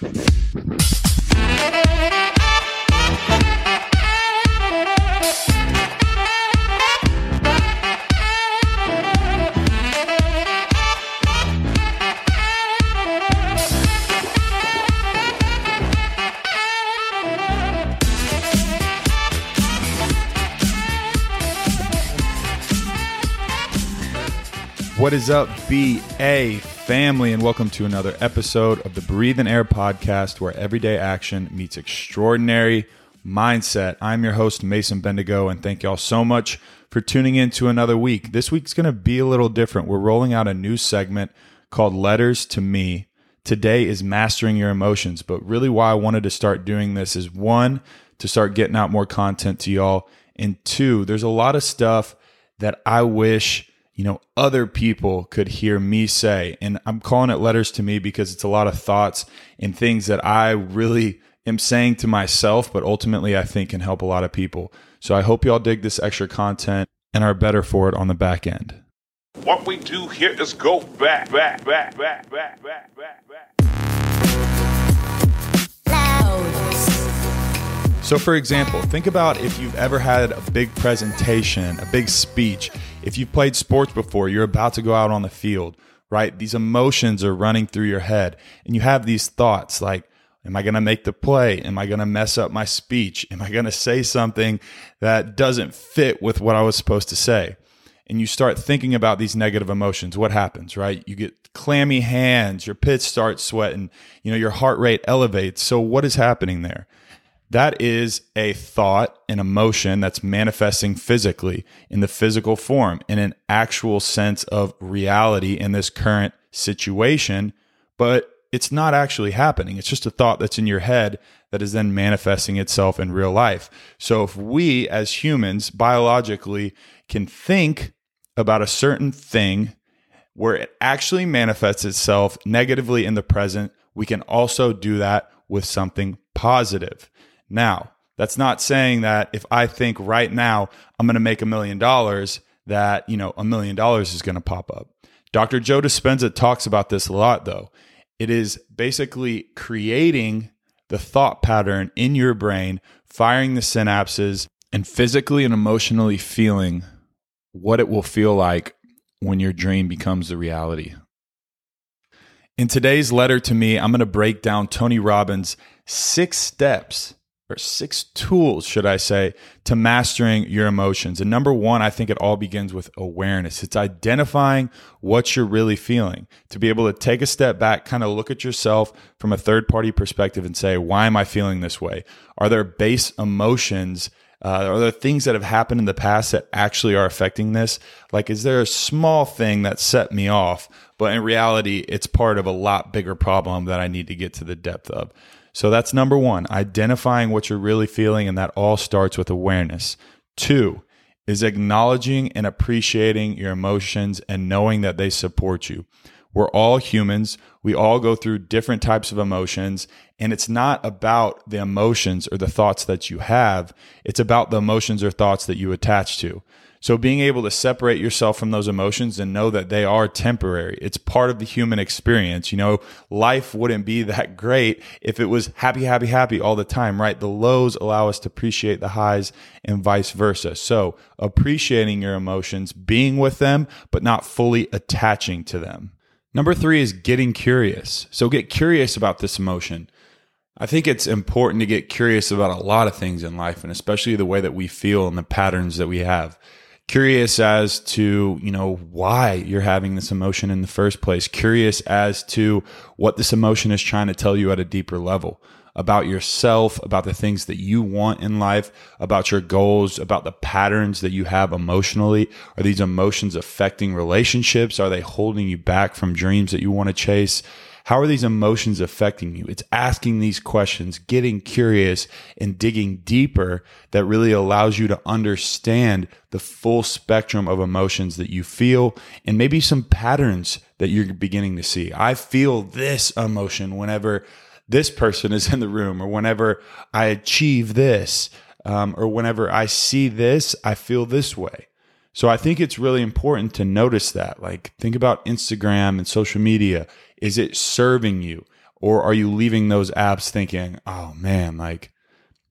Thank you. What is up, BA family, and welcome to another episode of the Breathe and Air podcast where everyday action meets extraordinary mindset. I'm your host, Mason Bendigo, and thank y'all so much for tuning in to another week. This week's going to be a little different. We're rolling out a new segment called Letters to Me. Today is Mastering Your Emotions, but really, why I wanted to start doing this is one, to start getting out more content to y'all, and two, there's a lot of stuff that I wish you know, other people could hear me say. And I'm calling it letters to me because it's a lot of thoughts and things that I really am saying to myself, but ultimately I think can help a lot of people. So I hope y'all dig this extra content and are better for it on the back end. What we do here is go back, back, back, back, back, back, back, back. So, for example, think about if you've ever had a big presentation, a big speech. If you've played sports before, you're about to go out on the field, right? These emotions are running through your head, and you have these thoughts like, Am I going to make the play? Am I going to mess up my speech? Am I going to say something that doesn't fit with what I was supposed to say? And you start thinking about these negative emotions. What happens, right? You get clammy hands, your pits start sweating, you know, your heart rate elevates. So, what is happening there? That is a thought, an emotion that's manifesting physically in the physical form, in an actual sense of reality in this current situation, but it's not actually happening. It's just a thought that's in your head that is then manifesting itself in real life. So if we as humans biologically can think about a certain thing where it actually manifests itself negatively in the present, we can also do that with something positive. Now, that's not saying that if I think right now I'm going to make a million dollars, that, you know, a million dollars is going to pop up. Dr. Joe Dispenza talks about this a lot, though. It is basically creating the thought pattern in your brain, firing the synapses, and physically and emotionally feeling what it will feel like when your dream becomes the reality. In today's letter to me, I'm going to break down Tony Robbins' six steps or six tools, should I say, to mastering your emotions. And number one, I think it all begins with awareness. It's identifying what you're really feeling, to be able to take a step back, kind of look at yourself from a third party perspective and say, why am I feeling this way? Are there base emotions? Uh, are there things that have happened in the past that actually are affecting this? Like, is there a small thing that set me off? But in reality, it's part of a lot bigger problem that I need to get to the depth of. So that's number one, identifying what you're really feeling, and that all starts with awareness. Two is acknowledging and appreciating your emotions and knowing that they support you. We're all humans. We all go through different types of emotions. And it's not about the emotions or the thoughts that you have. It's about the emotions or thoughts that you attach to. So being able to separate yourself from those emotions and know that they are temporary. It's part of the human experience. You know, life wouldn't be that great if it was happy, happy, happy all the time, right? The lows allow us to appreciate the highs and vice versa. So appreciating your emotions, being with them, but not fully attaching to them. Number three is getting curious. So get curious about this emotion. I think it's important to get curious about a lot of things in life and especially the way that we feel and the patterns that we have curious as to you know why you're having this emotion in the first place. Curious as to what this emotion is trying to tell you at a deeper level about yourself about the things that you want in life about your goals about the patterns that you have emotionally. Are these emotions affecting relationships? Are they holding you back from dreams that you want to chase how are these emotions affecting you? It's asking these questions, getting curious and digging deeper that really allows you to understand the full spectrum of emotions that you feel and maybe some patterns that you're beginning to see. I feel this emotion whenever this person is in the room or whenever I achieve this um, or whenever I see this, I feel this way. So I think it's really important to notice that. Like, think about Instagram and social media. Is it serving you? Or are you leaving those apps thinking, oh man, like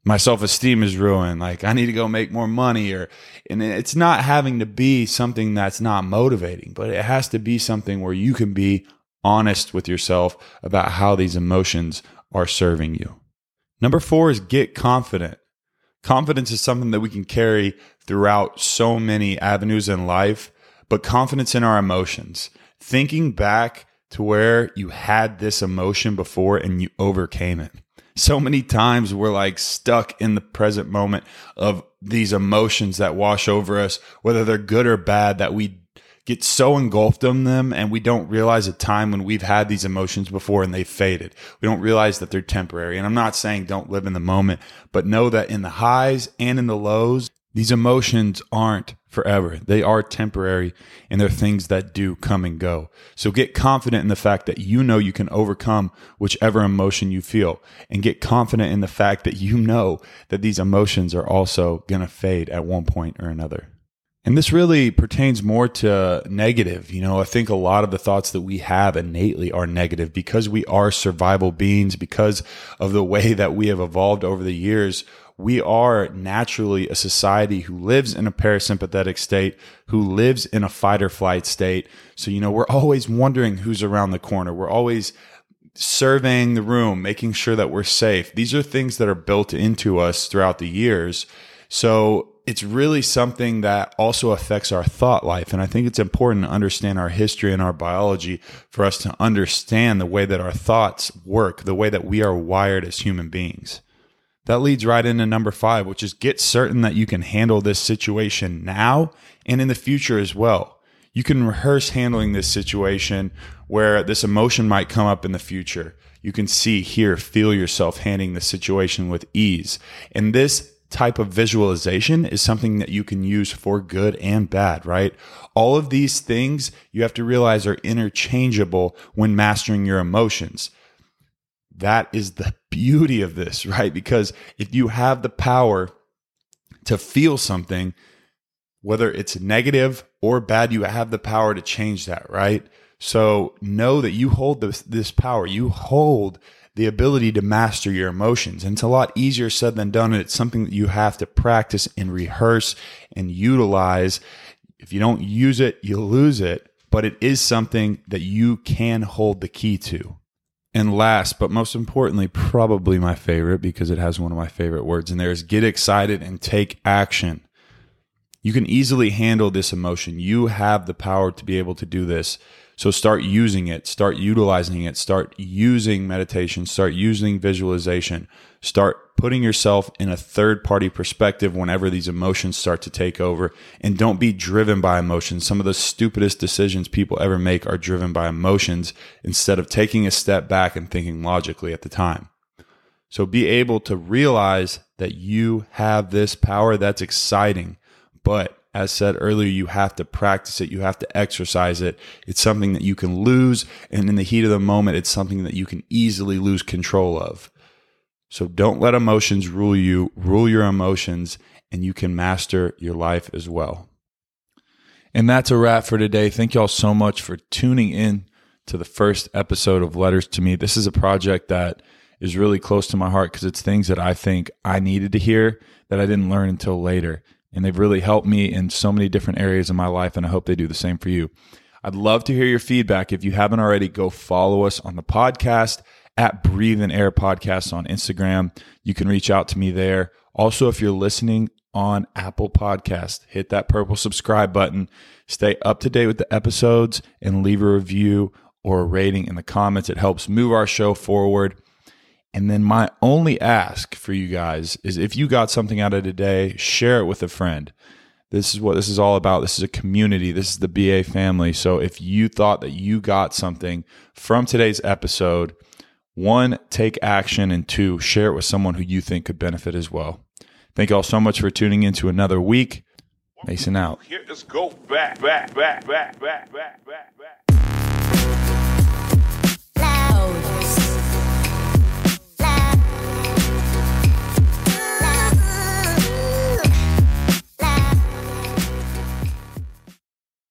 my self esteem is ruined. Like I need to go make more money or, and it's not having to be something that's not motivating, but it has to be something where you can be honest with yourself about how these emotions are serving you. Number four is get confident. Confidence is something that we can carry throughout so many avenues in life, but confidence in our emotions. Thinking back to where you had this emotion before and you overcame it. So many times we're like stuck in the present moment of these emotions that wash over us, whether they're good or bad, that we get so engulfed in them and we don't realize a time when we've had these emotions before and they faded. We don't realize that they're temporary. And I'm not saying don't live in the moment, but know that in the highs and in the lows, these emotions aren't forever. They are temporary and they're things that do come and go. So get confident in the fact that you know you can overcome whichever emotion you feel and get confident in the fact that you know that these emotions are also going to fade at one point or another. And this really pertains more to negative. You know, I think a lot of the thoughts that we have innately are negative because we are survival beings, because of the way that we have evolved over the years we are naturally a society who lives in a parasympathetic state, who lives in a fight or flight state. So, you know, we're always wondering who's around the corner. We're always surveying the room, making sure that we're safe. These are things that are built into us throughout the years. So, it's really something that also affects our thought life. And I think it's important to understand our history and our biology for us to understand the way that our thoughts work, the way that we are wired as human beings. That leads right into number five, which is get certain that you can handle this situation now and in the future as well. You can rehearse handling this situation where this emotion might come up in the future. You can see, hear, feel yourself handling the situation with ease. And this type of visualization is something that you can use for good and bad, right? All of these things you have to realize are interchangeable when mastering your emotions. That is the beauty of this, right? Because if you have the power to feel something, whether it's negative or bad, you have the power to change that, right? So know that you hold this, this power. You hold the ability to master your emotions. And it's a lot easier said than done. And it's something that you have to practice and rehearse and utilize. If you don't use it, you lose it. But it is something that you can hold the key to. And last, but most importantly, probably my favorite because it has one of my favorite words in there is get excited and take action. You can easily handle this emotion. You have the power to be able to do this. So start using it, start utilizing it, start using meditation, start using visualization, start putting yourself in a third party perspective whenever these emotions start to take over. And don't be driven by emotions. Some of the stupidest decisions people ever make are driven by emotions instead of taking a step back and thinking logically at the time. So be able to realize that you have this power that's exciting, but as said earlier, you have to practice it. You have to exercise it. It's something that you can lose. And in the heat of the moment, it's something that you can easily lose control of. So don't let emotions rule you, rule your emotions, and you can master your life as well. And that's a wrap for today. Thank you all so much for tuning in to the first episode of Letters to Me. This is a project that is really close to my heart because it's things that I think I needed to hear that I didn't learn until later and they've really helped me in so many different areas of my life and I hope they do the same for you. I'd love to hear your feedback. If you haven't already, go follow us on the podcast at Breathe and Air Podcast on Instagram. You can reach out to me there. Also, if you're listening on Apple Podcast, hit that purple subscribe button. Stay up to date with the episodes and leave a review or a rating in the comments. It helps move our show forward. And then my only ask for you guys is if you got something out of today, share it with a friend. This is what this is all about. This is a community. This is the BA family. So if you thought that you got something from today's episode, one, take action, and two, share it with someone who you think could benefit as well. Thank you all so much for tuning in to another week. Mason out. Here us go back, back, back, back, back, back, back, back. Loud.